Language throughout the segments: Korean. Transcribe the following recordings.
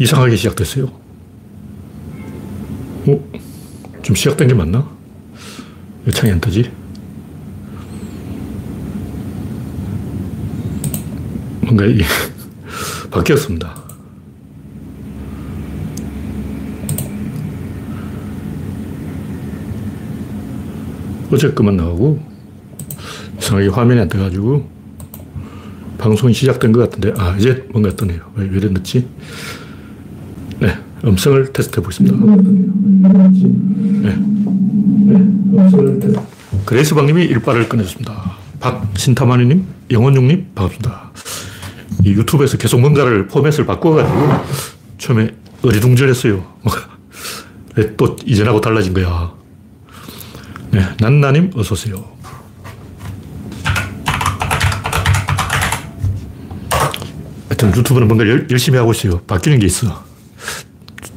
이상하게 시작됐어요. 어? 좀 시작된 게 맞나? 왜 창이 안 뜨지? 뭔가 이 바뀌었습니다. 어제 것만 나오고 이상하게 화면이 안 떠가지고 방송이 시작된 것 같은데 아 이제 뭔가 뜨네요. 왜, 왜 이랬지? 네, 음성을 테스트해 보겠습니다. 네. 네, 음성을 테스트. 그레이스 방님이 일발을 꺼내줬습니다. 박신타마니님, 영원중님, 반갑습니다. 이 유튜브에서 계속 뭔가를 포맷을 바꿔가지고 처음에 어리둥절했어요. 왜 또 이전하고 달라진 거야. 네, 난나님 어서오세요. 하여튼 유튜브는 뭔가 열, 열심히 하고 있어요. 바뀌는 게 있어.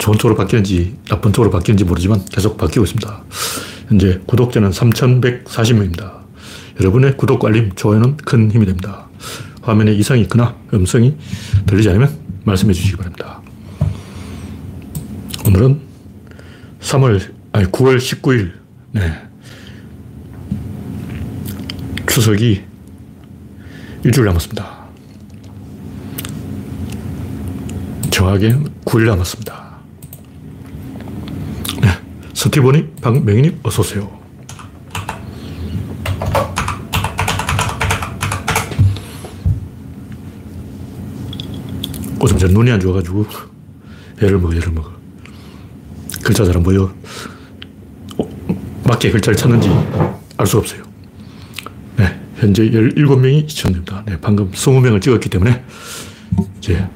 좋은 쪽으로 바뀌는지 나쁜 쪽으로 바뀌는지 모르지만 계속 바뀌고 있습니다. 현재 구독자는 3,140명입니다. 여러분의 구독과 알림, 좋아요는 큰 힘이 됩니다. 화면에 이상이 있거나 음성이 들리지 않으면 말씀해 주시기 바랍니다. 오늘은 3월, 아니 9월 19일, 네. 추석이 일주일 남았습니다. 정확하게 9일 남았습니다. 네. 스티브니 박명희님 어서오세요. 요즘 제 눈이 안 좋아가지고 애를 먹어, 애를 먹어. 글자 잘 안 보여. 어, 맞게 글자를 찾는지 알 수 없어요. 네, 현재 17명이 시청됩니다. 네, 방금 20명을 찍었기 때문에 이제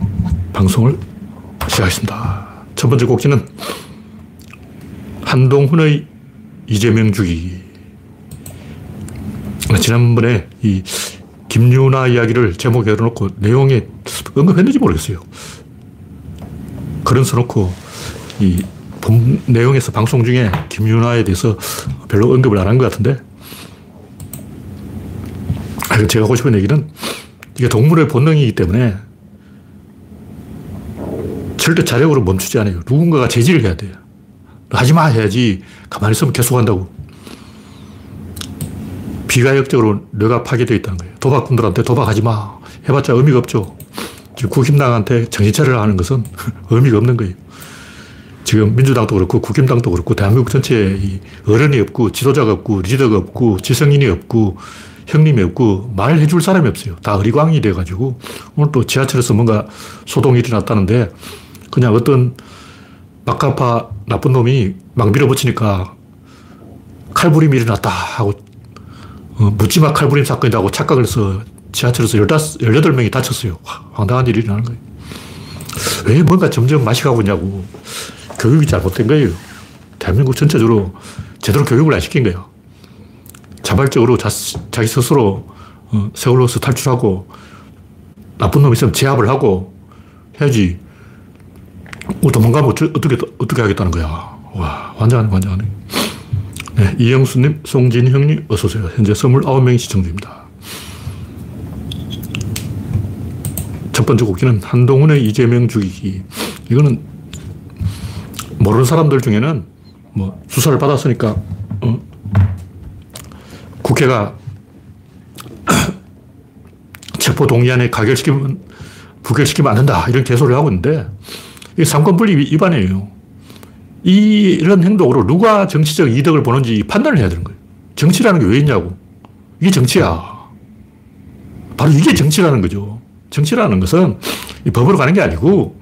방송을 시작하겠습니다. 첫 번째 곡지는 한동훈의 이재명 주기. 지난번에 이 김유나 이야기를 제목에 넣어놓고 내용에 언급했는지 모르겠어요. 그런 써놓고 이본 내용에서 방송 중에 김유나에 대해서 별로 언급을 안 한 것 같은데 제가 하고 싶은 얘기는 이게 동물의 본능이기 때문에 절대 자력으로 멈추지 않아요. 누군가가 제지를 해야 돼요. 하지 마 해야지 가만히 있으면 계속 한다고. 비가역적으로 뇌가 파괴되어 있다는 거예요. 도박꾼들한테 도박하지 마. 해봤자 의미가 없죠. 지금 국힘당한테 정신차리를 하는 것은 의미가 없는 거예요. 지금 민주당도 그렇고 국힘당도 그렇고 대한민국 전체에 어른이 없고 지도자가 없고 리더가 없고 지성인이 없고 형님이 없고 말해 줄 사람이 없어요. 다 어리광이 돼가지고 오늘 또 지하철에서 뭔가 소동이 일어났다는데 그냥 어떤 막가파 나쁜 놈이 막 밀어붙이니까 칼부림이 일어났다 하고 어, 묻지마 칼부림 사건이라고 착각을 해서 지하철에서 15, 18명이 다쳤어요. 황당한 일이 일어나는 거예요. 왜 뭔가 점점 맛이 가고 있냐고. 교육이 잘못된 거예요. 대한민국 전체적으로 제대로 교육을 안 시킨 거예요. 자발적으로 자, 기 스스로 어, 세월로서 탈출하고 나쁜 놈 있으면 제압을 하고 해야지. 뭐 도망가면 어쩌, 어떻게, 어떻게 하겠다는 거야. 와, 환장하네, 환장하네. 네, 이영수님, 송진형님, 어서오세요. 현재 29명이 시청 중입니다. 첫 번째 곡기는 한동훈의 이재명 죽이기. 이거는 모르는 사람들 중에는 뭐 수사를 받았으니까 어? 국회가 체포 동의안에 가결시키면 부결시키면 안 된다 이런 개소리를 하고 있는데 이게 삼권분립 위반이에요. 이런 행동으로 누가 정치적 이득을 보는지 판단을 해야 되는 거예요. 정치라는 게 왜 있냐고. 이게 정치야. 바로 이게 정치라는 거죠. 정치라는 것은 이 법으로 가는 게 아니고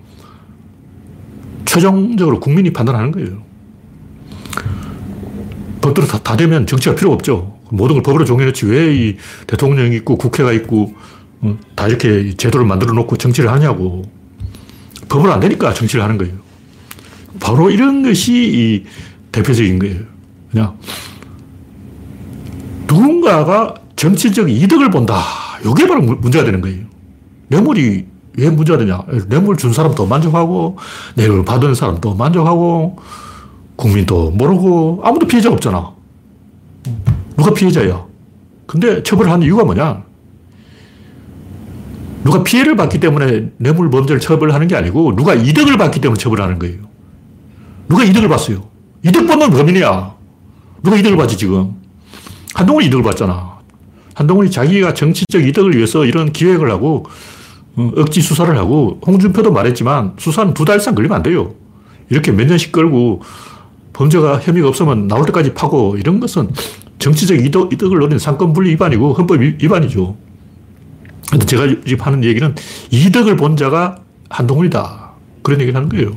최종적으로 국민이 판단하는 거예요. 법대로 다, 다 되면 정치가 필요 없죠. 모든 걸 법으로 정해놓지 왜 이 대통령이 있고 국회가 있고 어, 다 이렇게 제도를 만들어 놓고 정치를 하냐고. 법으로 안 되니까 정치를 하는 거예요. 바로 이런 것이 이 대표적인 거예요. 그냥 누군가가 정치적 이득을 본다. 이게 바로 문제가 되는 거예요. 뇌물이 왜 문제가 되냐? 뇌물 준 사람도 만족하고, 뇌물 받은 사람도 만족하고, 국민도 모르고, 아무도 피해자가 없잖아. 누가 피해자야? 근데 처벌을 하는 이유가 뭐냐? 누가 피해를 받기 때문에 뇌물 범죄를 처벌하는 게 아니고 누가 이득을 받기 때문에 처벌하는 거예요. 누가 이득을 봤어요? 이득 받는 범인이야. 누가 이득을 받지, 지금? 한동훈이 이득을 받잖아. 한동훈이 자기가 정치적 이득을 위해서 이런 기획을 하고, 어, 억지 수사를 하고, 홍준표도 말했지만, 수사는 두 달 이상 걸리면 안 돼요. 이렇게 몇 년씩 끌고, 범죄가 혐의가 없으면 나올 때까지 파고, 이런 것은 정치적 이득, 이득을 노리는 상권 분리 위반이고, 헌법 위반이죠. 근데 제가 지금 하는 얘기는 이득을 본 자가 한동훈이다. 그런 얘기를 하는 거예요.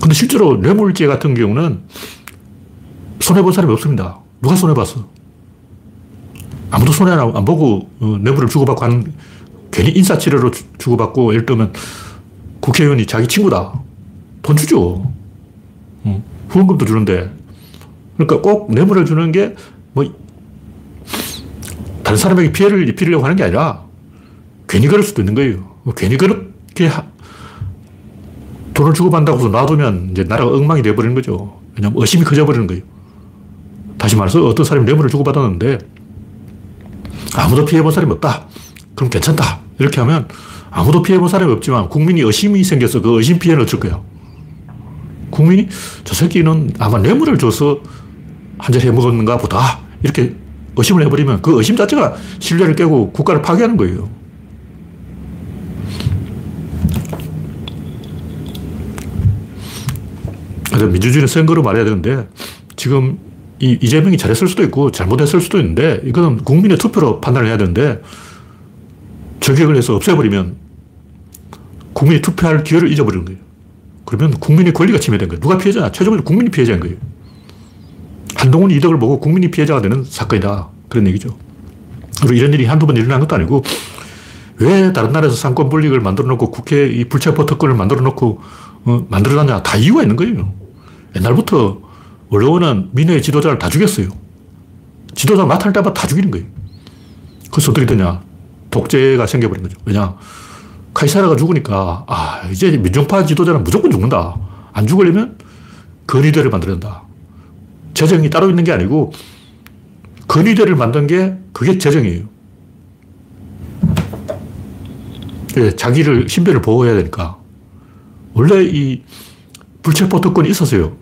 근데 실제로 뇌물죄 같은 경우는 손해본 사람이 없습니다. 누가 손해봤어? 아무도 손해 안 보고 어, 뇌물을 주고받고 하는 괜히 인사치레로 주고받고 예를 들면 국회의원이 자기 친구다. 돈 주죠. 후원금도 주는데. 그러니까 꼭 뇌물을 주는 게 뭐 다른 사람에게 피해를 입히려고 하는 게 아니라 괜히 그럴 수도 있는 거예요. 뭐 괜히 그렇게 돈을 주고받는다고 해서 놔두면 이제 나라가 엉망이 돼버리는 거죠. 왜냐면 의심이 커져버리는 거예요. 다시 말해서 어떤 사람이 뇌물을 주고받았는데 아무도 피해본 사람이 없다. 그럼 괜찮다. 이렇게 하면 아무도 피해본 사람이 없지만 국민이 의심이 생겨서 그 의심 피해를 어쩔 거야. 국민이 저 새끼는 아마 뇌물을 줘서 한 잔 해먹었는가 보다. 이렇게 의심을 해버리면 그 의심 자체가 신뢰를 깨고 국가를 파괴하는 거예요. 그래서 민주주의는 선거로 말해야 되는데 지금 이 이재명이 잘했을 수도 있고 잘못했을 수도 있는데 이거는 국민의 투표로 판단을 해야 되는데 저격을 해서 없애버리면 국민이 투표할 기회를 잊어버리는 거예요. 그러면 국민의 권리가 침해된 거예요. 누가 피해자냐? 최종적으로 국민이 피해자인 거예요. 한동훈이 이득을 보고 국민이 피해자가 되는 사건이다. 그런 얘기죠. 그리고 이런 일이 한두 번 일어난 것도 아니고 왜 다른 나라에서 상권 분립을 만들어 놓고 국회 이 불체포 특권을 만들어 놓고 어, 만들어 놨냐? 다 이유가 있는 거예요. 옛날부터 원로원은 민의 지도자를 다 죽였어요. 지도자 맡을 때마다 다 죽이는 거예요. 그래서 어떻게 되냐? 독재가 생겨버린 거죠. 왜냐? 카이사르가 죽으니까, 아, 이제 민중파 지도자는 무조건 죽는다. 안 죽으려면 건의대를 만들어야 된다. 재정이 따로 있는 게 아니고, 건의대를 만든 게 그게 재정이에요. 예, 자기를, 신변을 보호해야 되니까. 원래 이 불체포 특권이 있었어요.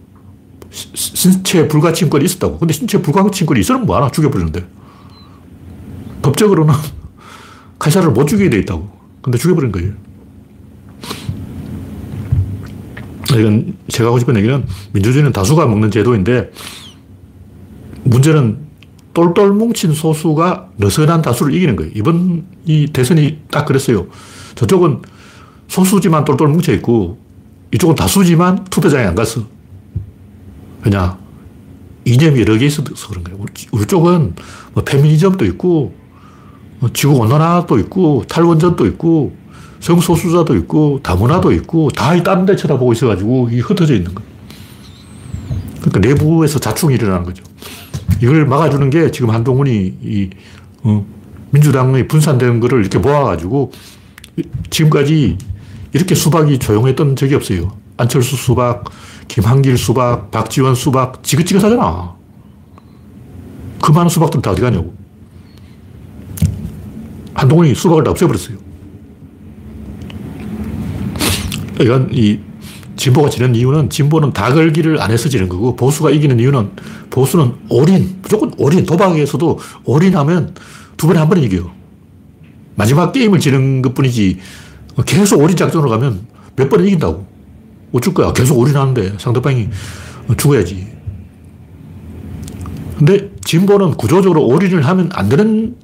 신체 불가침권이 있었다고. 근데 신체 불가침권이 있으면 뭐하나 죽여버리는데. 법적으로는 카이사를 못 죽이게 돼 있다고. 근데 죽여버린 거예요. 이건 제가 하고 싶은 얘기는 민주주의는 다수가 먹는 제도인데 문제는 똘똘 뭉친 소수가 느슨한 다수를 이기는 거예요. 이번 이 대선이 딱 그랬어요. 저쪽은 소수지만 똘똘 뭉쳐 있고 이쪽은 다수지만 투표장에 안 갔어. 왜냐? 이념이 여러 개 있어서 그런 거예요. 우리 쪽은 뭐 페미니즘도 있고, 뭐 지구 온난화도 있고, 탈원전도 있고, 성소수자도 있고, 다문화도 있고, 다 다른 데 쳐다보고 있어가지고, 이 흩어져 있는 거예요. 그러니까 내부에서 자충이 일어나는 거죠. 이걸 막아주는 게 지금 한동훈이 이, 어, 민주당의 분산된 거를 이렇게 모아가지고, 지금까지 이렇게 수박이 조용했던 적이 없어요. 안철수 수박, 김한길 수박, 박지원 수박, 지긋지긋하잖아. 그 많은 수박들 다 어디 가냐고. 한동훈이 수박을 다 없애버렸어요. 이건 이 진보가 지는 이유는 진보는 다 걸기를 안 해서 지는 거고 보수가 이기는 이유는 보수는 올인, 무조건 올인, 도박에서도 올인하면 두 번에 한 번에 이겨요. 마지막 게임을 지는 것 뿐이지 계속 올인 작전으로 가면 몇 번에 이긴다고. 어쩔 거야. 계속 올인하는데 상대방이 죽어야지. 근데 진보는 구조적으로 올인을 하면 안 되는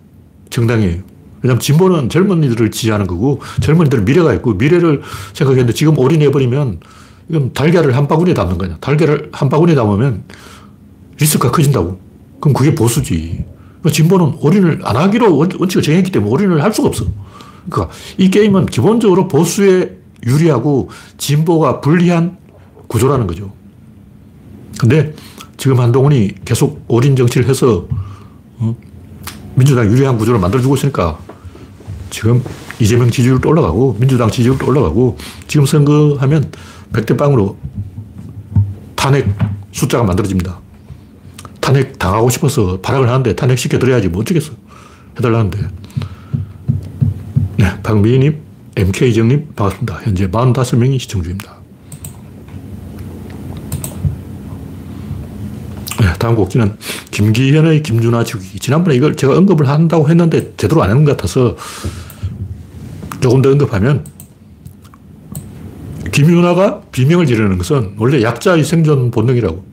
정당이에요. 왜냐하면 진보는 젊은이들을 지지하는 거고 젊은이들은 미래가 있고 미래를 생각했는데 지금 올인해버리면 이건 달걀을 한 바구니에 담는 거냐. 달걀을 한 바구니에 담으면 리스크가 커진다고. 그럼 그게 보수지. 진보는 올인을 안 하기로 원칙을 정했기 때문에 올인을 할 수가 없어. 그러니까 이 게임은 기본적으로 보수에 유리하고 진보가 불리한 구조라는 거죠. 근데 지금 한동훈이 계속 올인 정치를 해서 어? 민주당 유리한 구조를 만들어주고 있으니까 지금 이재명 지지율도 올라가고 민주당 지지율도 올라가고 지금 선거하면 100대 빵으로 탄핵 숫자가 만들어집니다. 탄핵 당하고 싶어서 발악을 하는데 탄핵 시켜드려야지 뭐 어쩌겠어. 해달라는데. 네, 박미희님, MK정님, 반갑습니다. 현재 45명이 시청 중입니다. 네, 다음 곡지는 김기현의 김준하 지우기. 지난번에 이걸 제가 언급을 한다고 했는데 제대로 안 하는 것 같아서 조금 더 언급하면 김윤아가 비명을 지르는 것은 원래 약자의 생존 본능이라고.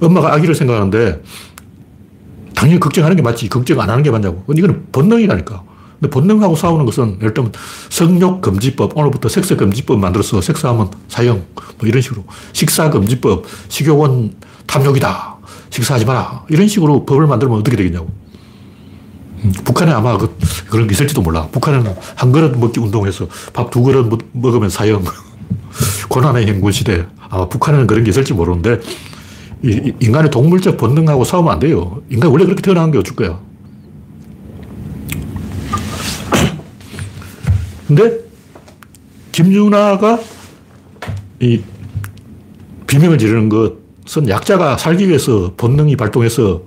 엄마가 아기를 생각하는데 당연히 걱정하는 게 맞지. 걱정 안 하는 게 맞냐고. 이거는 본능이라니까. 근데 본능하고 싸우는 것은 예를 들면 성욕금지법, 오늘부터 섹스금지법 만들어서 섹스하면 사형, 뭐 이런 식으로. 식사금지법, 식욕은 탐욕이다. 식사하지 마라. 이런 식으로 법을 만들면 어떻게 되겠냐고. 음, 북한에 아마 그, 그런 게 있을지도 몰라. 북한은 한 그릇 먹기 운동해서 밥 두 그릇 먹으면 사형. 고난의 행군 시대. 아마 북한에는 그런 게 있을지 모르는데, 이, 인간의 동물적 본능하고 싸우면 안 돼요. 인간 원래 그렇게 태어난 게 어쩔 거야. 근데, 김윤아가 이 비명을 지르는 것 은 약자가 살기 위해서 본능이 발동해서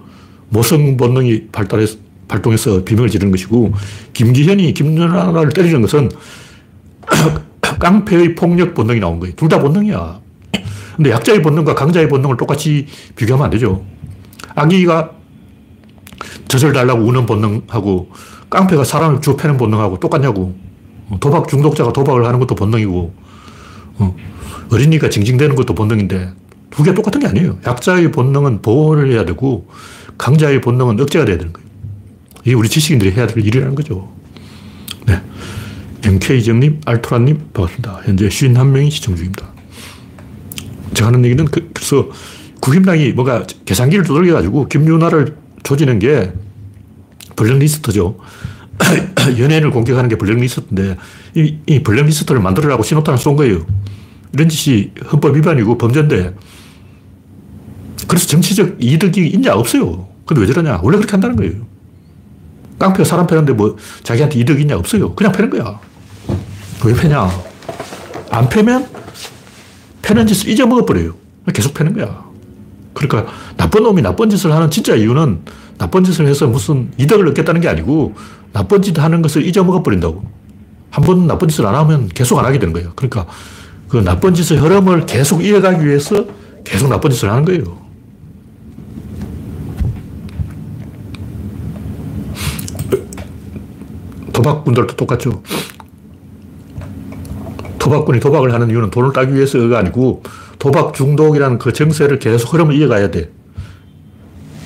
모성 본능이 발달해서 발동해서 비명을 지르는 것이고, 김기현이 김윤아를 때리는 것은 깡패의 폭력 본능이 나온 거예요. 둘 다 본능이야. 근데 약자의 본능과 강자의 본능을 똑같이 비교하면 안 되죠. 아기가 젖을 달라고 우는 본능하고 깡패가 사람을 주워 패는 본능하고 똑같냐고. 도박 중독자가 도박을 하는 것도 본능이고, 어, 어린이가 징징대는 것도 본능인데, 두 개 똑같은 게 아니에요. 약자의 본능은 보호를 해야 되고, 강자의 본능은 억제가 돼야 되는 거예요. 이게 우리 지식인들이 해야 될 일이라는 거죠. 네. MK정님, 알토라님, 반갑습니다. 현재 51명이 시청 중입니다. 제가 하는 얘기는 그, 래서 국힘당이 뭔가 계산기를 두들겨가지고 김윤아를 조지는 게 블랙리스트죠. 연예인을 공격하는 게 블랙리스트인데 이, 이 블랙리스트를 만들으라고 신호탄을 쏜 거예요. 이런 짓이 헌법 위반이고 범죄인데 그래서 정치적 이득이 있냐 없어요. 근데 왜 저러냐? 원래 그렇게 한다는 거예요. 깡패가 사람 패는데 뭐 자기한테 이득 있냐 없어요. 그냥 패는 거야. 왜 패냐? 안 패면 패는 짓을 잊어먹어버려요. 계속 패는 거야. 그러니까 나쁜 놈이 나쁜 짓을 하는 진짜 이유는 나쁜 짓을 해서 무슨 이득을 얻겠다는 게 아니고 나쁜 짓 하는 것을 잊어먹어버린다고. 한 번 나쁜 짓을 안 하면 계속 안 하게 되는 거예요. 그러니까 그 나쁜 짓의 흐름을 계속 이어가기 위해서 계속 나쁜 짓을 하는 거예요. 도박꾼들도 똑같죠. 도박꾼이 도박을 하는 이유는 돈을 따기 위해서가 아니고 도박 중독이라는 그 정세를 계속 흐름을 이어가야 돼.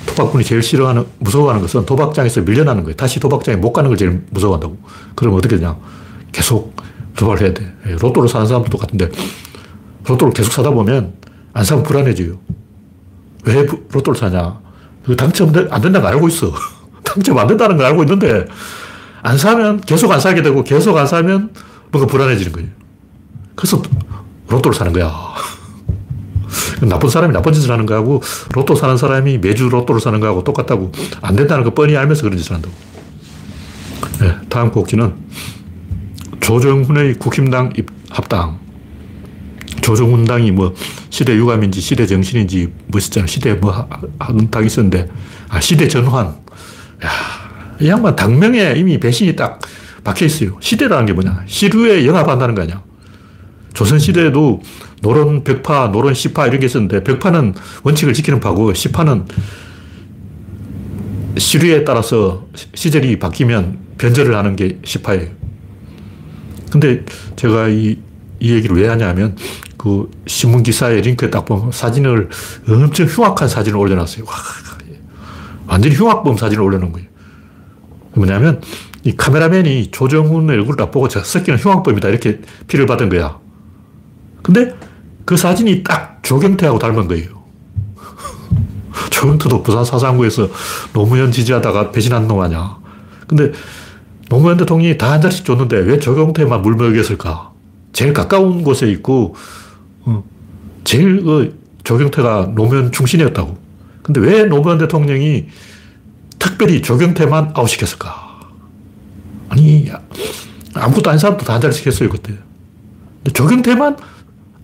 도박꾼이 제일 싫어하는, 무서워하는 것은 도박장에서 밀려나는 거예요. 다시 도박장에 못 가는 걸 제일 무서워한다고. 그러면 어떻게 되냐. 계속 도박을 해야 돼. 예, 로또를 사는 사람도 똑같은데 로또를 계속 사다 보면 안 사면 불안해져요. 왜 로또를 사냐. 당첨 안 된다는 걸 알고 있어. 당첨 안 된다는 걸 알고 있는데 안 사면 계속 안 사게 되고 계속 안 사면 뭔가 불안해지는 거예요. 그래서 로또를 사는 거야. 나쁜 사람이 나쁜 짓을 하는 거하고 로또 사는 사람이 매주 로또를 사는 거하고 똑같다고 안 된다는 거 뻔히 알면서 그런 짓을 한다고. 네, 다음 곡지는 조정훈의 국힘당 합당. 조정훈 당이 뭐 시대 유감인지 시대 정신인지 뭐 있었잖아. 시대 뭐 하는 당이 있었는데, 아, 시대 전환. 야, 이 양반 당명에 이미 배신이 딱 박혀 있어요. 시대라는 게 뭐냐. 시류에 영합한다는 거 아니야. 조선시대에도 노론 벽파, 노론 시파 이런 게 있었는데 벽파는 원칙을 지키는 파고 시파는 시류에 따라서 시절이 바뀌면 변절을 하는 게 시파예요. 근데 제가 이, 이 얘기를 왜 하냐면 그 신문 기사에 링크에 딱 보면 사진을 엄청 흉악한 사진을 올려놨어요. 와, 완전히 흉악범 사진을 올려놓은 거예요. 뭐냐면 이 카메라맨이 조정훈 얼굴을 딱 보고 저 새끼는 흉악범이다 이렇게 피를 받은 거야. 근데 그 사진이 딱 조경태하고 닮은 거예요. 조경태도 부산 사상구에서 노무현 지지하다가 배신한 놈 아니야. 근데 노무현 대통령이 다 한 자씩 줬는데 왜 조경태만 물먹였을까? 제일 가까운 곳에 있고, 어, 제일 그 조경태가 노무현 충신이었다고. 근데 왜 노무현 대통령이 특별히 조경태만 아웃시켰을까? 아니, 아무것도 아닌 사람도 다한 자리씩 했어요, 그때. 근데 조경태만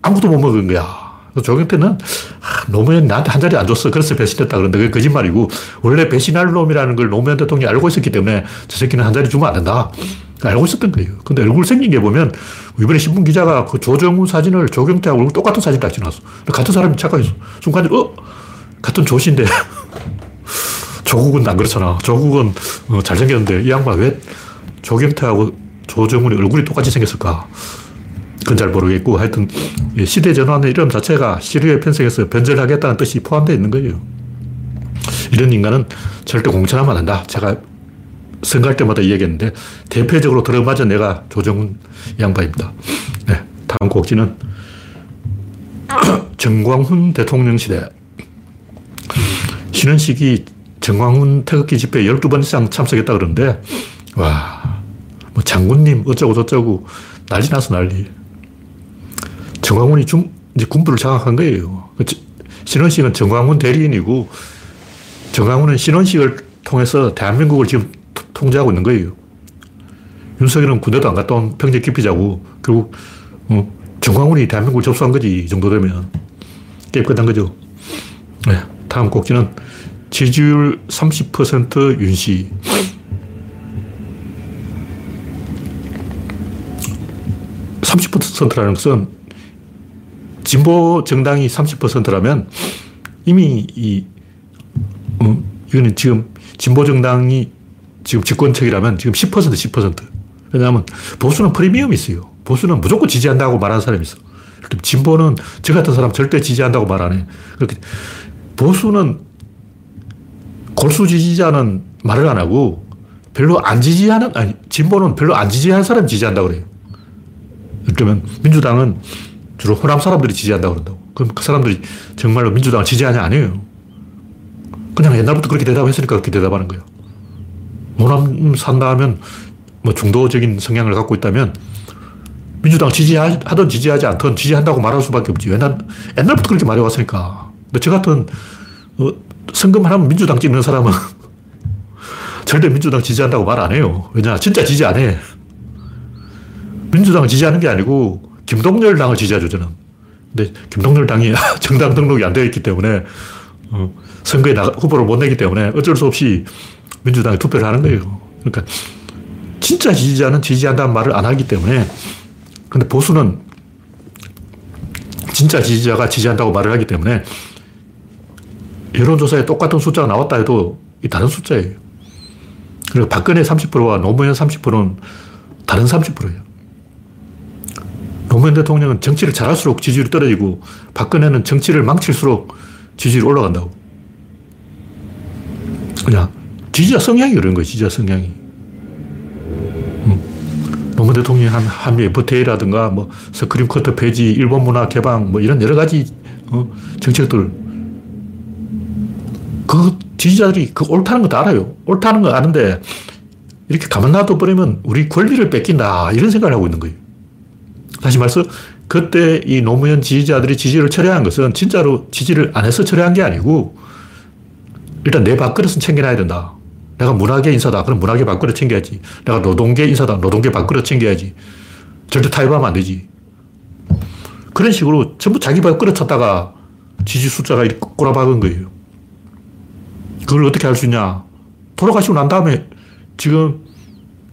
아무도 못 먹은 거야. 조경태는 아, 노무현 나한테 한 자리 안 줬어. 그래서 배신했다. 그런데 그게 거짓말이고 원래 배신할 놈이라는 걸 노무현 대통령이 알고 있었기 때문에 저 새끼는 한 자리 주면 안 된다. 알고 있었던 거예요. 근데 얼굴 생긴 게 보면 이번에 신문 기자가 그 조정훈 사진을 조경태하고 똑같은 사진 딱 지나왔어. 같은 사람이 착각했어. 순간적으로, 어? 같은 조신데. 조국은 안 그렇잖아. 조국은 어, 잘생겼는데 이 양반 왜 조경태하고 조정훈이 얼굴이 똑같이 생겼을까? 그건 잘 모르겠고 하여튼 시대 전환의 이름 자체가 시류에 편성해서 변절하겠다는 뜻이 포함되어 있는 거예요. 이런 인간은 절대 공천하면 안 된다. 제가 선거할 때마다 이야기했는데 대표적으로 들어맞은 내가 조정훈 양반입니다. 네, 다음 곡지는 정광훈 대통령 시대. 신원식이 정광훈 태극기 집회 12번 이상 참석했다 그러는데, 와, 뭐 장군님 어쩌고 저쩌고 난리 나서 난리. 정광훈이 중, 이제 군부를 장악한 거예요. 그 신원식은 정광훈 대리인이고, 정광훈은 신원식을 통해서 대한민국을 지금 통제하고 있는 거예요. 윤석열은 군대도 안 갔다 온 평제 기피자고, 결국, 어, 정광훈이 대한민국을 접수한 거지, 이 정도 되면. 끝난 거죠. 네, 다음 곡지는 지지율 30% 윤씨. (30%라는 것은) 진보 정당이 30%라면 이미 이, 음, 이거는 지금 진보 정당이 지금 집권책이라면 지금 10% 10%. 왜냐하면 보수는 프리미엄이 있어요. 보수는 무조건 지지한다고 말하는 사람이 있어. 진보는 저 같은 사람 절대 지지한다고 말 안 해. 그렇게 보수는 골수 지지자는 말을 안 하고 별로 안 지지하는, 아니, 진보는 별로 안 지지하는 사람 지지한다고 그래요. 그러면 민주당은 주로 호남 사람들이 지지한다고 그런다고. 그럼 그 사람들이 정말로 민주당을 지지하냐? 아니에요. 그냥 옛날부터 그렇게 대답했으니까 그렇게 대답하는 거예요. 호남 산다 하면 뭐 중도적인 성향을 갖고 있다면 민주당 지지하든 지지하지 않든 지지한다고 말할 수밖에 없지. 옛날, 옛날부터 그렇게 말해왔으니까. 근데 저 같은 어, 선거만 하면 민주당 찍는 사람은 절대 민주당 지지한다고 말 안 해요. 왜냐, 진짜 지지 안 해. 민주당을 지지하는 게 아니고 김동열 당을 지지하죠, 저는. 근데 김동열 당이 정당 등록이 안 되어 있기 때문에 어, 선거에 나가, 후보를 못 내기 때문에 어쩔 수 없이 민주당에 투표를 하는 거예요. 그러니까 진짜 지지자는 지지한다는 말을 안 하기 때문에 근데 보수는 진짜 지지자가 지지한다고 말을 하기 때문에 여론조사에 똑같은 숫자가 나왔다 해도 이 다른 숫자예요. 그리고 박근혜 30%와 노무현 30%는 다른 30%예요. 노무현 대통령은 정치를 잘할수록 지지율이 떨어지고 박근혜는 정치를 망칠수록 지지율이 올라간다고. 그냥 지지자 성향이 그런 거예요. 지지자 성향이. 음. 노무현 대통령이 한 한미 FTA라든가 뭐 스크림 커터 폐지, 일본 문화 개방 뭐 이런 여러 가지 어, 정책들 그 지지자들이 그 옳다는 것도 알아요. 옳다는 거 아는데 이렇게 가만 놔둬 버리면 우리 권리를 뺏긴다. 이런 생각을 하고 있는 거예요. 다시 말해서 그때 이 노무현 지지자들이 지지를 철회한 것은 진짜로 지지를 안 해서 철회한 게 아니고 일단 내 밥그릇은 챙겨놔야 된다. 내가 문화계 인사다. 그럼 문화계 밥그릇 챙겨야지. 내가 노동계 인사다. 노동계 밥그릇 챙겨야지. 절대 타협하면 안 되지. 그런 식으로 전부 자기 밥그릇 찾다가 지지 숫자가 꼬라박은 거예요. 그걸 어떻게 할 수 있냐. 돌아가시고 난 다음에 지금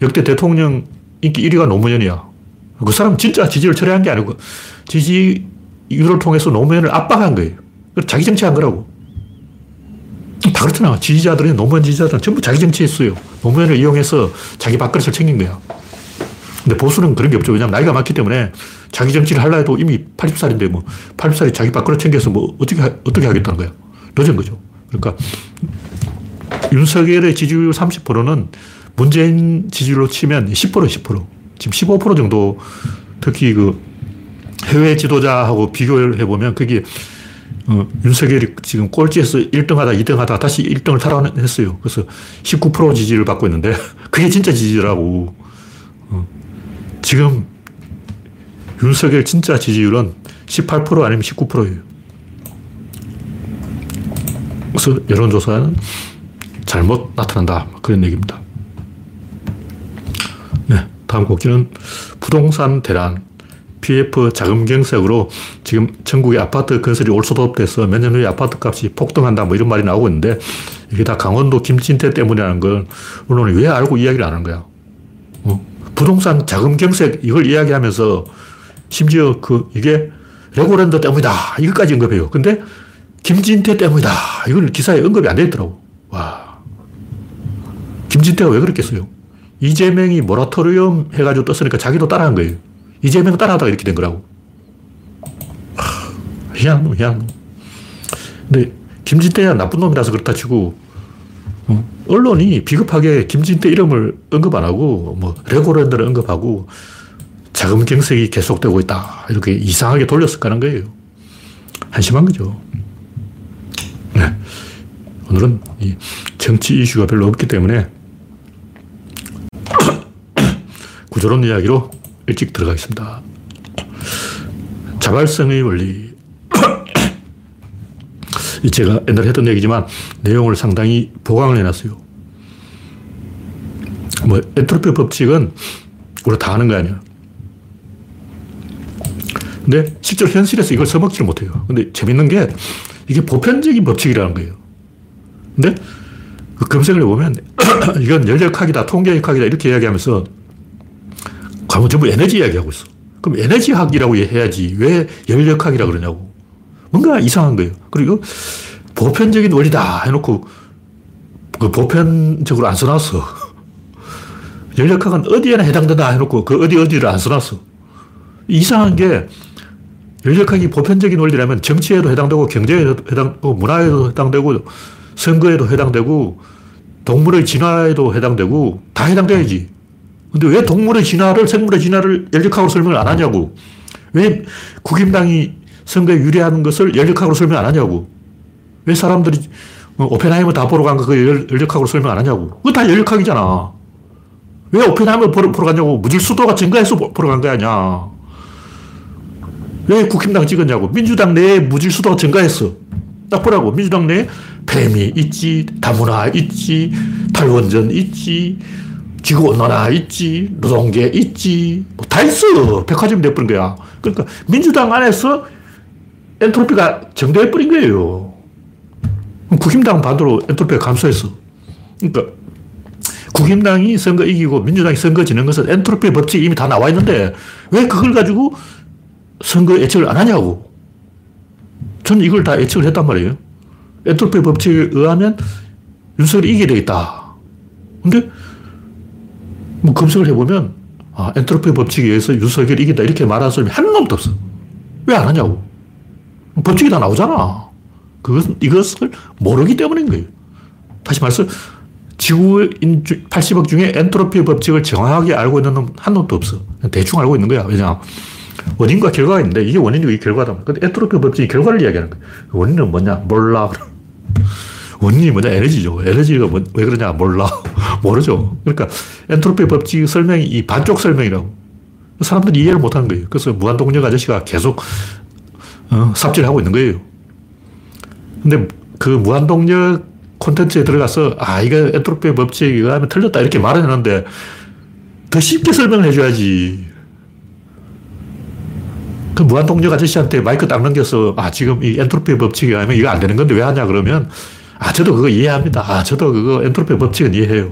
역대 대통령 인기 1위가 노무현이야. 그 사람 진짜 지지를 철회한 게 아니고 지지율을 통해서 노무현을 압박한 거예요. 자기 정치한 거라고. 다 그렇잖아. 지지자들이 노무현 지지자들은 전부 자기 정치했어요. 노무현을 이용해서 자기 밥그릇을 챙긴 거야. 근데 보수는 그런 게 없죠. 왜냐면 나이가 많기 때문에 자기 정치를 하려 해도 이미 80살인데 뭐 80살이 자기 밥그릇 챙겨서 뭐 어떻게, 어떻게 하겠다는 거야. 늦은 거죠. 그러니까 윤석열의 지지율 30%는 문재인 지지율로 치면 10% 10%. 지금 15% 정도 특히 그 해외 지도자하고 비교를 해보면 그게 어, 윤석열이 지금 꼴찌에서 1등 하다 2등 하다 다시 1등을 탈환했어요. 그래서 19% 지지를 받고 있는데 그게 진짜 지지라고. 어, 지금 윤석열 진짜 지지율은 18% 아니면 19%예요. 그래서 여론조사는 잘못 나타난다. 그런 얘기입니다. 네. 다음 곡기는 부동산 대란. PF 자금 경색으로 지금 전국에 아파트 건설이 올소톱돼서 몇 년 후에 아파트 값이 폭등한다 뭐 이런 말이 나오고 있는데 이게 다 강원도 김진태 때문이라는 걸 언론이 왜 알고 이야기를 안 하는 거야. 어? 부동산 자금 경색 이걸 이야기하면서 심지어 그 이게 레고랜드 때문이다. 이것까지 언급해요. 근데 김진태 때문이다. 이걸 기사에 언급이 안 돼 있더라고. 와. 김진태가 왜 그랬겠어요? 이재명이 모라토리엄 해가지고 떴으니까 자기도 따라한 거예요. 이재명 따라하다가 이렇게 된 거라고. 희한 놈, 희한 놈. 근데 김진태야 나쁜 놈이라서 그렇다 치고, 어? 언론이 비겁하게 김진태 이름을 언급 안 하고, 뭐, 레고랜드를 언급하고, 자금 경색이 계속되고 있다. 이렇게 이상하게 돌려서 가는 거예요. 한심한 거죠. 네. 오늘은 이 정치 이슈가 별로 없기 때문에 구조론 이야기로 일찍 들어가겠습니다. 자발성의 원리. 제가 옛날에 했던 얘기지만 내용을 상당히 보강을 해놨어요. 뭐, 엔트로피 법칙은 우리가 다 아는 거 아니야. 근데 실제로 현실에서 이걸 써먹지를 못해요. 근데 재밌는 게 이게 보편적인 법칙이라는 거예요. 근데 그 검색을 해보면 이건 연력학이다, 통계학이다 이렇게 이야기하면서 과거 전부 에너지 이야기하고 있어. 그럼 에너지학이라고 해야지 왜 연력학이라고 그러냐고. 뭔가 이상한 거예요. 그리고 보편적인 원리다 해놓고 그 보편적으로 안 써놨어. 연력학은 어디에나 해당된다 해놓고 그 어디 어디를 안 써놨어. 이상한 게 연력학이 보편적인 원리라면 정치에도 해당되고 경제에도 해당되고 문화에도 해당되고 선거에도 해당되고 동물의 진화에도 해당되고 다 해당돼야지. 근데 왜 동물의 진화를, 생물의 진화를 연력학으로 설명을 안 하냐고. 왜 국임당이 선거에 유리한 것을 연력학으로 설명 안 하냐고. 왜 사람들이 뭐 오펜하이머 다 보러 간 거그 연력학으로 설명 안 하냐고. 그거 다 연력학이잖아. 왜 오펜하이머 보러, 보러 갔냐고. 무질수도가 증가해서 보러 간 거 아니야. 왜 국힘당 찍었냐고. 민주당 내에 무질수도가 증가했어. 딱 보라고. 민주당 내에 폐미 있지, 다문화 있지, 탈원전 있지, 지구온난화 있지, 노동계 있지, 뭐 다 있어. 백화점이 돼버린 거야. 그러니까 민주당 안에서 엔트로피가 정대해버린 거예요. 국힘당 반대로 엔트로피가 감소했어. 그러니까 국힘당이 선거 이기고 민주당이 선거 지는 것은 엔트로피 법칙이 이미 다 나와 있는데 왜 그걸 가지고 선거 예측을 안 하냐고. 저는 이걸 다 예측을 했단 말이에요. 엔트로피 법칙에 의하면 윤석열이 이기게 되겠다. 근데 뭐 검색을 해보면 아, 엔트로피 법칙에 의해서 윤석열이 이긴다 이렇게 말하는 사람이 한 놈도 없어. 왜 안 하냐고. 법칙이 다 나오잖아. 그것은 이것을 모르기 때문인 거예요. 다시 말해서 지구인 80억 중에 엔트로피 법칙을 정확하게 알고 있는 놈 한 놈도 없어. 대충 알고 있는 거야. 왜냐 원인과 결과가 있는데 이게 원인이고 이 결과다. 근데 엔트로피 법칙이 결과를 이야기하는 거야. 원인은 뭐냐? 몰라. 원인이 뭐냐? 에너지죠. 에너지가 뭐, 왜 그러냐? 몰라. 모르죠. 그러니까 엔트로피 법칙 설명이 이 반쪽 설명이라고. 사람들이 이해를 못 하는 거예요. 그래서 무한동력 아저씨가 계속 어, 삽질하고 있는 거예요. 근데 그 무한동력 콘텐츠에 들어가서 아, 이거 엔트로피 법칙에 의하면 틀렸다 이렇게 말을 했는데 더 쉽게 설명을 해줘야지. 그 무한동력 아저씨한테 마이크 딱 넘겨서 아, 지금 이 엔트로피 법칙에 의하면 이거 안 되는 건데 왜 하냐 그러면 아, 저도 그거 이해합니다. 아, 저도 그거 엔트로피 법칙은 이해해요.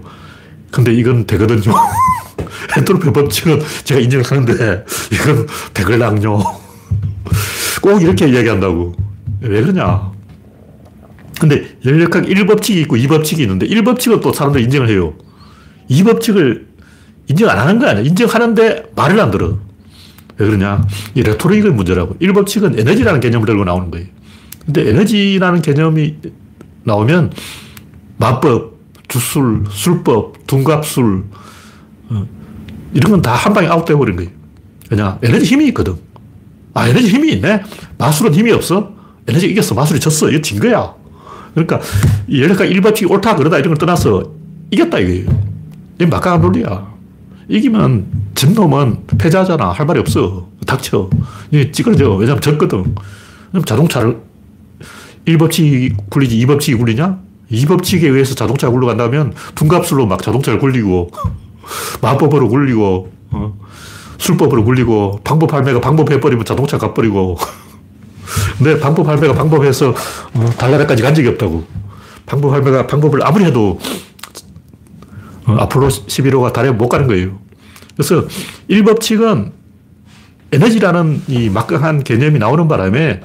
근데 이건 되거든요. 엔트로피 법칙은 제가 인정하는데 이건 되걸랑요. 꼭 이렇게 이야기한다고. 왜 그러냐. 근데 연력학 1법칙이 있고 2법칙이 있는데 1법칙은 또 사람들이 인정을 해요. 2법칙을 인정 안 하는 거 아니야. 인정하는데 말을 안 들어. 왜 그러냐. 이 레토릭의 문제라고. 1법칙은 에너지라는 개념을 들고 나오는 거예요. 근데 에너지라는 개념이 나오면 마법, 주술, 술법, 둔갑술, 어, 이런 건 다 한 방에 아웃돼 버린 거예요. 왜냐, 에너지 힘이 있거든. 아, 에너지 힘이 있네? 마술은 힘이 없어? 에너지 이겼어. 마술이 졌어. 이거 진 거야. 그러니까, 연락가 일반칙이 옳다, 그러다 이런 걸 떠나서 이겼다, 이거예요. 이게 막강한 논리야. 이기면 진 놈은 패자잖아. 할 말이 없어. 닥쳐. 찌그러져. 왜냐면 졌거든. 그럼 자동차를 1법칙이 굴리지 2법칙이 굴리냐? 2법칙에 의해서 자동차가 굴러간다면 둔갑술로 막 자동차를 굴리고 마법으로 굴리고 어? 술법으로 굴리고 방법 할매가 방법해버리면 자동차 가버리고 근데 방법 할매가 방법해서 어, 달나라까지 간 적이 없다고 방법 할매가 방법을 아무리 해도 어, 아폴로 11호가 달에 못 가는 거예요 그래서 일법칙은 에너지라는 이 막강한 개념이 나오는 바람에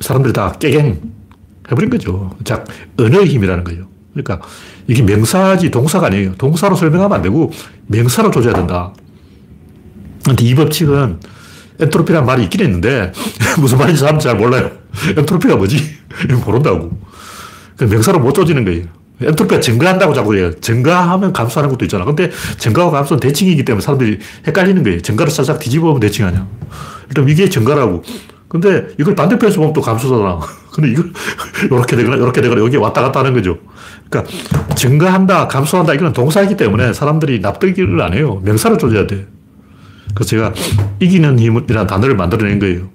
사람들이 다 깨갱 해버린 거죠. 자, 언어의 힘이라는 거예요. 그러니까 이게 명사지 동사가 아니에요. 동사로 설명하면 안 되고 명사로 조져야 된다. 근데 이 법칙은 엔트로피라는 말이 있긴 했는데 무슨 말인지 사람들 잘 몰라요. 엔트로피가 뭐지? 모른다고. 그 명사로 못 조지는 거예요. 엔트로피가 증가한다고 자꾸 해요. 증가하면 감소하는 것도 있잖아. 근데 증가와 감소는 대칭이기 때문에 사람들이 헷갈리는 거예요. 증가를 살짝 뒤집어 보면 대칭 아니야. 일단 이게 증가라고. 근데 이걸 반대편에서 보면 또 감소잖아. 근데 이걸 이렇게 되거나 이렇게 되거나 여기 왔다 갔다 하는 거죠. 그러니까 증가한다, 감소한다 이거는 동사이기 때문에 사람들이 납득을 안 해요. 명사를 조져야 돼. 그래서 제가 이기는 힘이라는 단어를 만들어낸 거예요.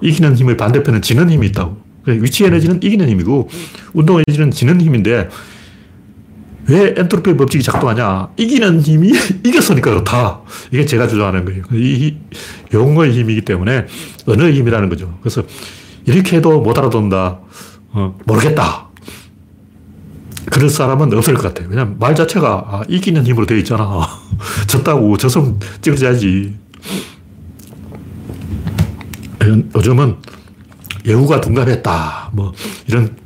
이기는 힘의 반대편은 지는 힘이 있다고. 위치 에너지는 이기는 힘이고 운동 에너지는 지는 힘인데 왜 엔트로피 법칙이 작동하냐? 이기는 힘이 이겼으니까 그렇다. 이게 제가 주장하는 거예요. 이 용어의 힘이기 때문에 언어의 힘이라는 거죠. 그래서 이렇게 해도 못 알아듣는다. 어, 모르겠다. 그럴 사람은 없을 것 같아요. 왜냐면 말 자체가 아, 이기는 힘으로 되어 있잖아. 졌다고 져서 찍어줘야지. 요즘은 여우가 둔갑했다. 뭐, 이런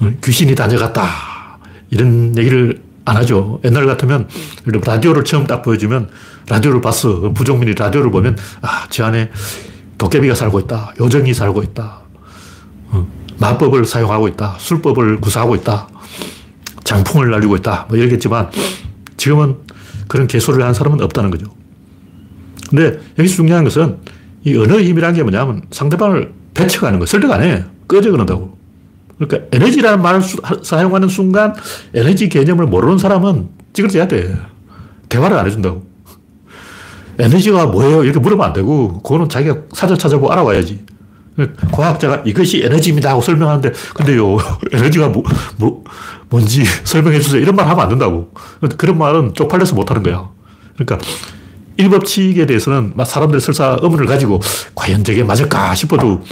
어, 귀신이 다녀갔다. 이런 얘기를 안 하죠. 옛날 같으면 라디오를 처음 딱 보여주면 라디오를 봤어. 부정민이 라디오를 보면 아, 저 안에 도깨비가 살고 있다. 요정이 살고 있다. 어, 마법을 사용하고 있다. 술법을 구사하고 있다. 장풍을 날리고 있다. 뭐 이러겠지만 지금은 그런 개소리를 하는 사람은 없다는 거죠. 근데 여기서 중요한 것은 이 언어의 힘이라는 게 뭐냐면 상대방을 배척하는 거, 설득 안 해. 꺼져 그런다고. 그러니까 에너지라는 말을 수, 사용하는 순간 에너지 개념을 모르는 사람은 찌그러져야 돼. 대화를 안 해준다고. 에너지가 뭐예요? 이렇게 물으면 안 되고, 그거는 자기가 사전 찾아보고 알아와야지. 과학자가 이것이 에너지입니다 하고 설명하는데, 근데요, 에너지가 뭐, 뭐, 뭔지 설명해 주세요. 이런 말 하면 안 된다고. 그런 말은 쪽팔려서 못 하는 거야. 그러니까, 일법칙에 대해서는 사람들이 설사 의문을 가지고 과연 저게 맞을까 싶어도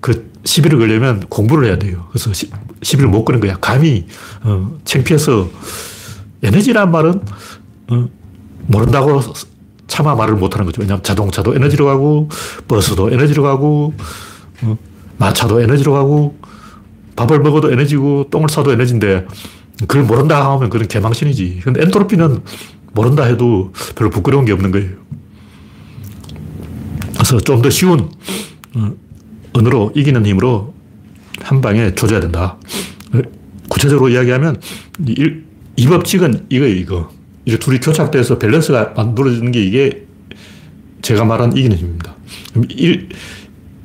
그 시비를 걸려면 공부를 해야 돼요. 그래서 시, 비를 못 거는 거야. 감히, 어, 창피해서 에너지란 말은, 어, 모른다고 차마 말을 못 하는 거죠. 왜냐하면 자동차도 에너지로 가고, 버스도 에너지로 가고, 어, 마차도 에너지로 가고, 밥을 먹어도 에너지고, 똥을 싸도 에너지인데, 그걸 모른다 하면 그건 개망신이지. 근데 엔트로피는 모른다 해도 별로 부끄러운 게 없는 거예요. 그래서 좀 더 쉬운 어, 언어로 이기는 힘으로 한 방에 조져야 된다. 구체적으로 이야기하면 이, 이 법칙은 이거예요, 이거. 이게 둘이 교착돼서 밸런스가 만들어지는 게 이게 제가 말한 이기는 힘입니다. 일,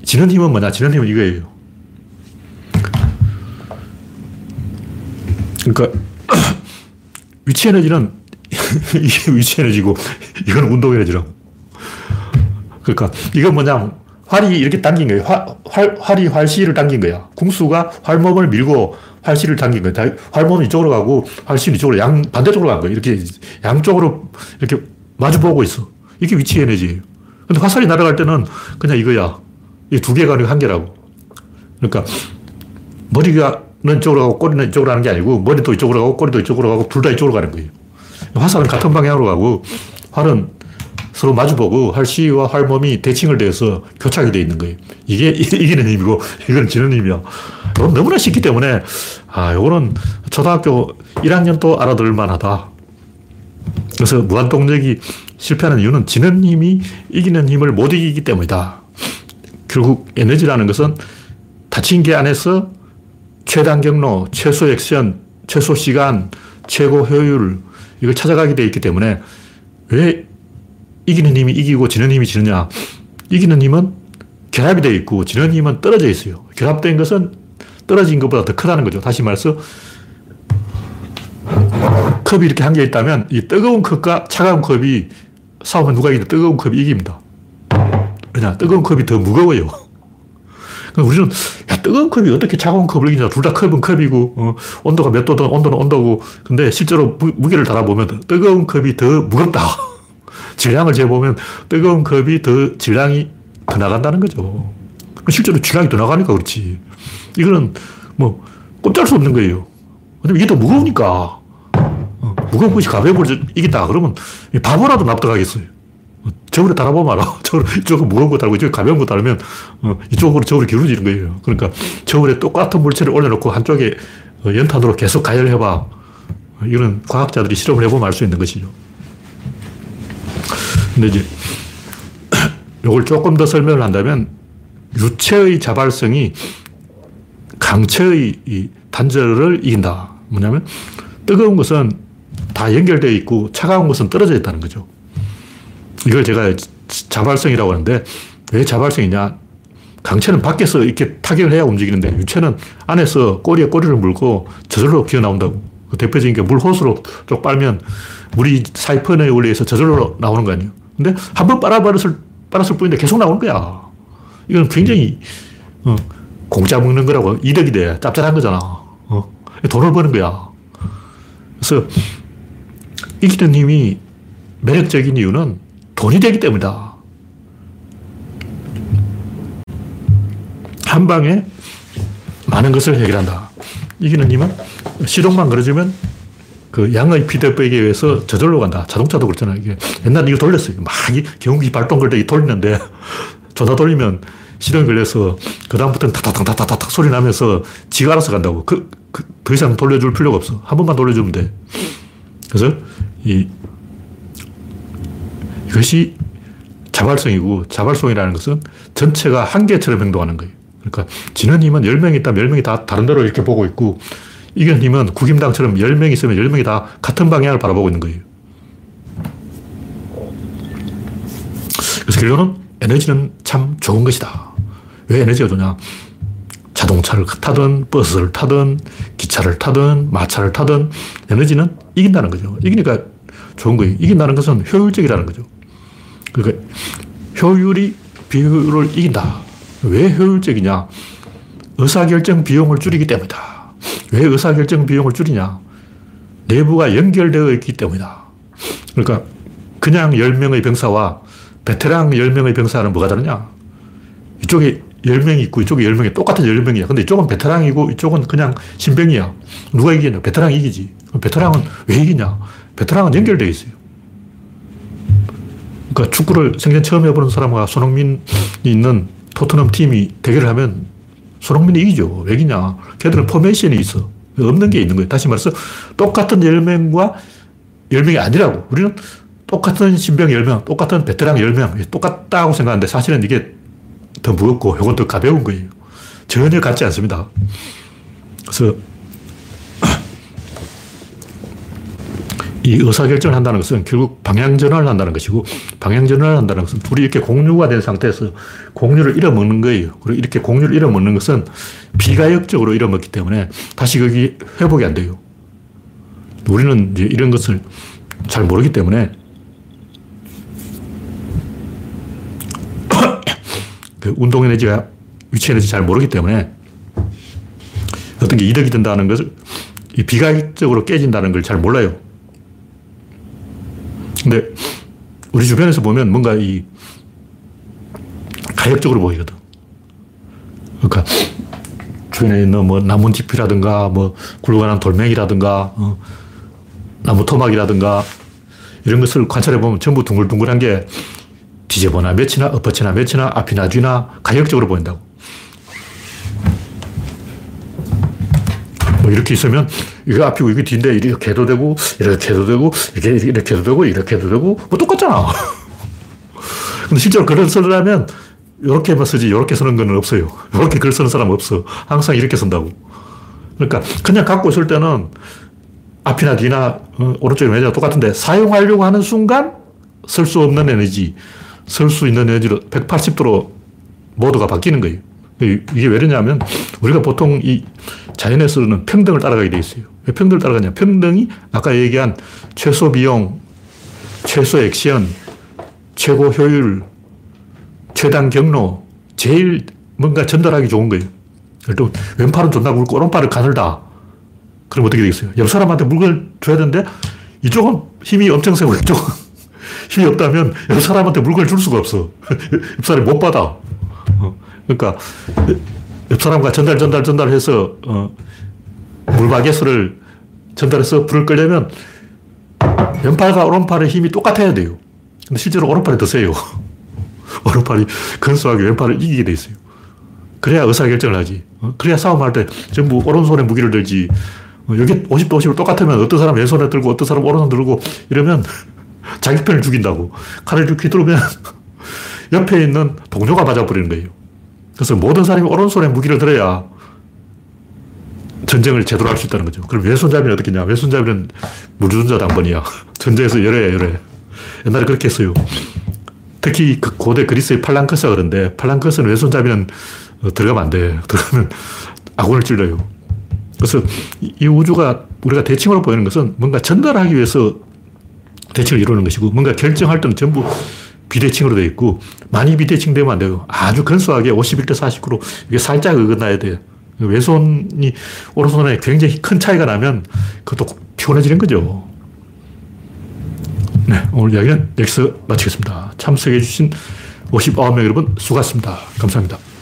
지는 힘은 뭐냐? 지는 힘은 이거예요. 그러니까 위치 에너지는 이게 위치 에너지고 이건 운동 에너지라고. 그러니까 이건 뭐냐 활이 이렇게 당긴 거예요. 활, 활, 활이 활시를 당긴 거야. 궁수가 활몸을 밀고 활시를 당긴 거야. 활몸이 이쪽으로 가고 활시는 이쪽으로 양 반대쪽으로 간 거야. 이렇게 양쪽으로 이렇게 마주보고 있어. 이게 위치 에너지예요. 근데 화살이 날아갈 때는 그냥 이거야. 이 두 개가 아니고 한 개라고. 그러니까 머리가 이쪽으로 가고 꼬리는 이쪽으로 가는 게 아니고 머리도 이쪽으로 가고 꼬리도 이쪽으로 가고 둘 다 이쪽으로 가는 거예요. 화살은 같은 방향으로 가고 활은 서로 마주보고 활시와 활몸이 대칭을 돼서 교착이 되어 있는 거예요. 이게 이기는 힘이고 이건 지는 힘이야. 이건 너무나 쉽기 때문에 아, 요거는 초등학교 1학년 도 알아들 만하다. 그래서 무한동력이 실패하는 이유는 지는 힘이 이기는 힘을 못 이기기 때문이다. 결국 에너지라는 것은 닫힌 게 안에서 최단 경로, 최소 액션, 최소 시간, 최고 효율, 이걸 찾아가게 돼 있기 때문에 왜 이기는 힘이 이기고 지는 힘이 지느냐. 이기는 힘은 결합이 되어 있고 지는 힘은 떨어져 있어요. 결합된 것은 떨어진 것보다 더 크다는 거죠. 다시 말해서 컵이 이렇게 한 개 있다면 이 뜨거운 컵과 차가운 컵이 싸우면 누가 이기든 뜨거운 컵이 이깁니다. 왜냐? 뜨거운 컵이 더 무거워요. 우리는 야, 뜨거운 컵이 어떻게 차가운 컵을 이기냐. 둘 다 컵은 컵이고, 어, 온도가 몇 도든 온도는 온도고. 근데 실제로 무, 게를 달아보면 뜨거운 컵이 더 무겁다. 질량을 재보면 뜨거운 컵이 더 질량이 더 나간다는 거죠. 실제로 질량이 더 나가니까 그렇지. 이거는 뭐 꼼짝할 수 없는 거예요. 왜냐면 이게 더 무거우니까. 어, 무거운 것이 가벼운 걸 이긴다. 그러면 바보라도 납득하겠어요. 저울에 달아보면 알아. 저울, 이쪽은 무거운 거 달고 이쪽에 가벼운 거 달으면 어, 이쪽으로 저울이 기울어지는 거예요. 그러니까 저울에 똑같은 물체를 올려놓고 한쪽에 어, 연탄으로 계속 가열해봐. 이거는 과학자들이 실험을 해보면 알 수 있는 것이죠. 근데 이제 이걸 조금 더 설명을 한다면 유체의 자발성이 강체의 단절을 이긴다. 뭐냐면 뜨거운 것은 다 연결되어 있고 차가운 것은 떨어져 있다는 거죠. 이걸 제가 자발성이라고 하는데 왜 자발성이냐? 강체는 밖에서 이렇게 타격을 해야 움직이는데 유체는 안에서 꼬리에 꼬리를 물고 저절로 기어 나온다고. 그 대표적인 게 물 호스로 쪽 빨면 물이 사이펀에 올려서 저절로 나오는 거 아니에요. 근데 한 번 빨아버렸을, 빨았을 뿐인데 계속 나오는 거야. 이건 굉장히, 어, 공짜 먹는 거라고 이득이 돼. 짭짤한 거잖아. 어, 돈을 버는 거야. 그래서 이기는 힘이 매력적인 이유는 돈이 되기 때문이다. 한 방에 많은 것을 해결한다. 이기는 힘은 시동만 걸어주면 그 양의 피드백에 의해서 저절로 간다. 자동차도 그렇잖아요. 이게 옛날에 이거 돌렸어요. 막 경운기 발동 걸때 돌리는데 조다 돌리면 시동이 걸려서 그다음부터는 타타타타타타 소리 나면서 지가 알아서 간다고. 그, 그, 더 이상 돌려줄 필요가 없어. 한 번만 돌려주면 돼. 그래서 이, 이것이 자발성이고 자발성이라는 것은 전체가 한 개처럼 행동하는 거예요. 그러니까 지는 힘은 10명이 있다면 10명이 다 다른 데로 이렇게 보고 있고 이견 힘은 국임당처럼 10명이 있으면 10명이 다 같은 방향을 바라보고 있는 거예요. 그래서 결론은 에너지는 참 좋은 것이다. 왜 에너지가 좋냐? 자동차를 타든 버스를 타든 기차를 타든 마차를 타든 에너지는 이긴다는 거죠. 이기니까 좋은 거예요. 이긴다는 것은 효율적이라는 거죠. 그러니까 효율이 비효율을 이긴다. 왜 효율적이냐? 의사결정 비용을 줄이기 때문이다. 왜 의사결정 비용을 줄이냐? 내부가 연결되어 있기 때문이다. 그러니까 그냥 10명의 병사와 베테랑 10명의 병사는 뭐가 다르냐? 이쪽에 10명이 있고 이쪽에 10명이 똑같은 10명이야. 근데 이쪽은 베테랑이고 이쪽은 그냥 신병이야. 누가 이기냐? 베테랑이 이기지. 베테랑은 왜 이기냐? 베테랑은 연결되어 있어요. 그러니까 축구를 생전 처음 해보는 사람과 손흥민이 있는 토트넘 팀이 대결을 하면 손흥민이 이기죠. 왜 이기냐? 걔들은 포메이션이 있어. 없는 게 있는 거예요. 다시 말해서 똑같은 10명과 10명이 아니라고. 우리는 똑같은 신병 10명, 똑같은 베테랑 10명, 똑같다고 생각하는데 사실은 이게 더 무겁고 이건 더 가벼운 거예요. 전혀 같지 않습니다. 그래서 이 의사결정을 한다는 것은 결국 방향전환을 한다는 것이고 방향전환을 한다는 것은 둘이 이렇게 공유가 된 상태에서 공유를 잃어먹는 거예요. 그리고 이렇게 공유를 잃어먹는 것은 비가역적으로 잃어먹기 때문에 다시 거기 회복이 안 돼요. 우리는 이제 이런 것을 잘 모르기 때문에 그 운동 에너지가 위치 에너지 잘 모르기 때문에 어떤 게 이득이 된다는 것을 이 비가역적으로 깨진다는 걸 잘 몰라요. 근데 우리 주변에서 보면 뭔가 이 가역적으로 보이거든. 그러니까 주변에 있는 뭐 나뭇잎이라든가 뭐 굵어난 돌멩이라든가 어, 나무 토막이라든가 이런 것을 관찰해 보면 전부 둥글둥글한 게 뒤집어나 몇이나 엎어치나 몇이나 앞이나 뒤나 가역적으로 보인다고. 뭐 이렇게 있으면 이게 앞이고 이게 뒤인데 이렇게 해도 되고 이렇게 해도 되고 이렇게 이렇게 해도 되고 이렇게 해도 되고 뭐 똑같잖아. 근데 실제로 글을 쓰려면 이렇게만 쓰지 이렇게 쓰는 건 없어요. 이렇게 글 쓰는 사람 없어. 항상 이렇게 쓴다고. 그러니까 그냥 갖고 있을 때는 앞이나 뒤나 어, 오른쪽이나 왼쪽이나 똑같은데 사용하려고 하는 순간 쓸 수 없는 에너지, 쓸 수 있는 에너지로 180도로 모드가 바뀌는 거예요. 이게 왜 그러냐면 우리가 보통 이 자연에서는 평등을 따라가게 돼 있어요. 왜 평등을 따라가냐? 평등이 아까 얘기한 최소 비용, 최소 액션, 최고 효율, 최단 경로, 제일 뭔가 전달하기 좋은 거예요. 또 왼팔은 존나 굵고 오른팔은 가늘다. 그럼 어떻게 되겠어요? 옆 사람한테 물건을 줘야 되는데 이쪽은 힘이 엄청 세고 이쪽은 힘이 없다면 옆 사람한테 물건을 줄 수가 없어. 옆 사람이 못 받아. 그러니까 옆 사람과 전달, 전달, 전달해서 어, 물바게스를 전달해서 불을 끄려면 왼팔과 오른팔의 힘이 똑같아야 돼요. 근데 실제로 오른팔이 더 세요. 오른팔이 근소하게 왼팔을 이기게 돼 있어요. 그래야 의사결정을 하지. 어? 그래야 싸움할 때 전부 오른손에 무기를 들지. 어, 여기 50도 50을 똑같으면 어떤 사람 왼손에 들고 어떤 사람 오른손 들고 이러면 자기 편을 죽인다고. 칼을 이렇게 들으면 옆에 있는 동료가 맞아버리는 거예요. 그래서 모든 사람이 오른손에 무기를 들어야 전쟁을 제대로 할 수 있다는 거죠. 그럼 왼손잡이는 어떻게 냐 왼손잡이는 무주전자 당번이야. 전쟁에서 열애야, 열애. 옛날에 그렇게 했어요. 특히 그 고대 그리스의 팔랑크스가 그런데 팔랑크스는 왼손잡이는 어, 들어가면 안 돼. 들어가면 아군을 찔러요. 그래서 이 우주가 우리가 대칭으로 보이는 것은 뭔가 전달하기 위해서 대칭을 이루는 것이고 뭔가 결정할 때는 전부 비대칭으로 되어 있고 많이 비대칭 되면 안 돼요. 아주 근소하게 51대 49로 이게 살짝 어긋나야 돼요. 왼손이 오른손에 굉장히 큰 차이가 나면 그것도 피곤해지는 거죠. 네, 오늘 이야기는 여기서 마치겠습니다. 참석해주신 59명 여러분 수고하셨습니다. 감사합니다.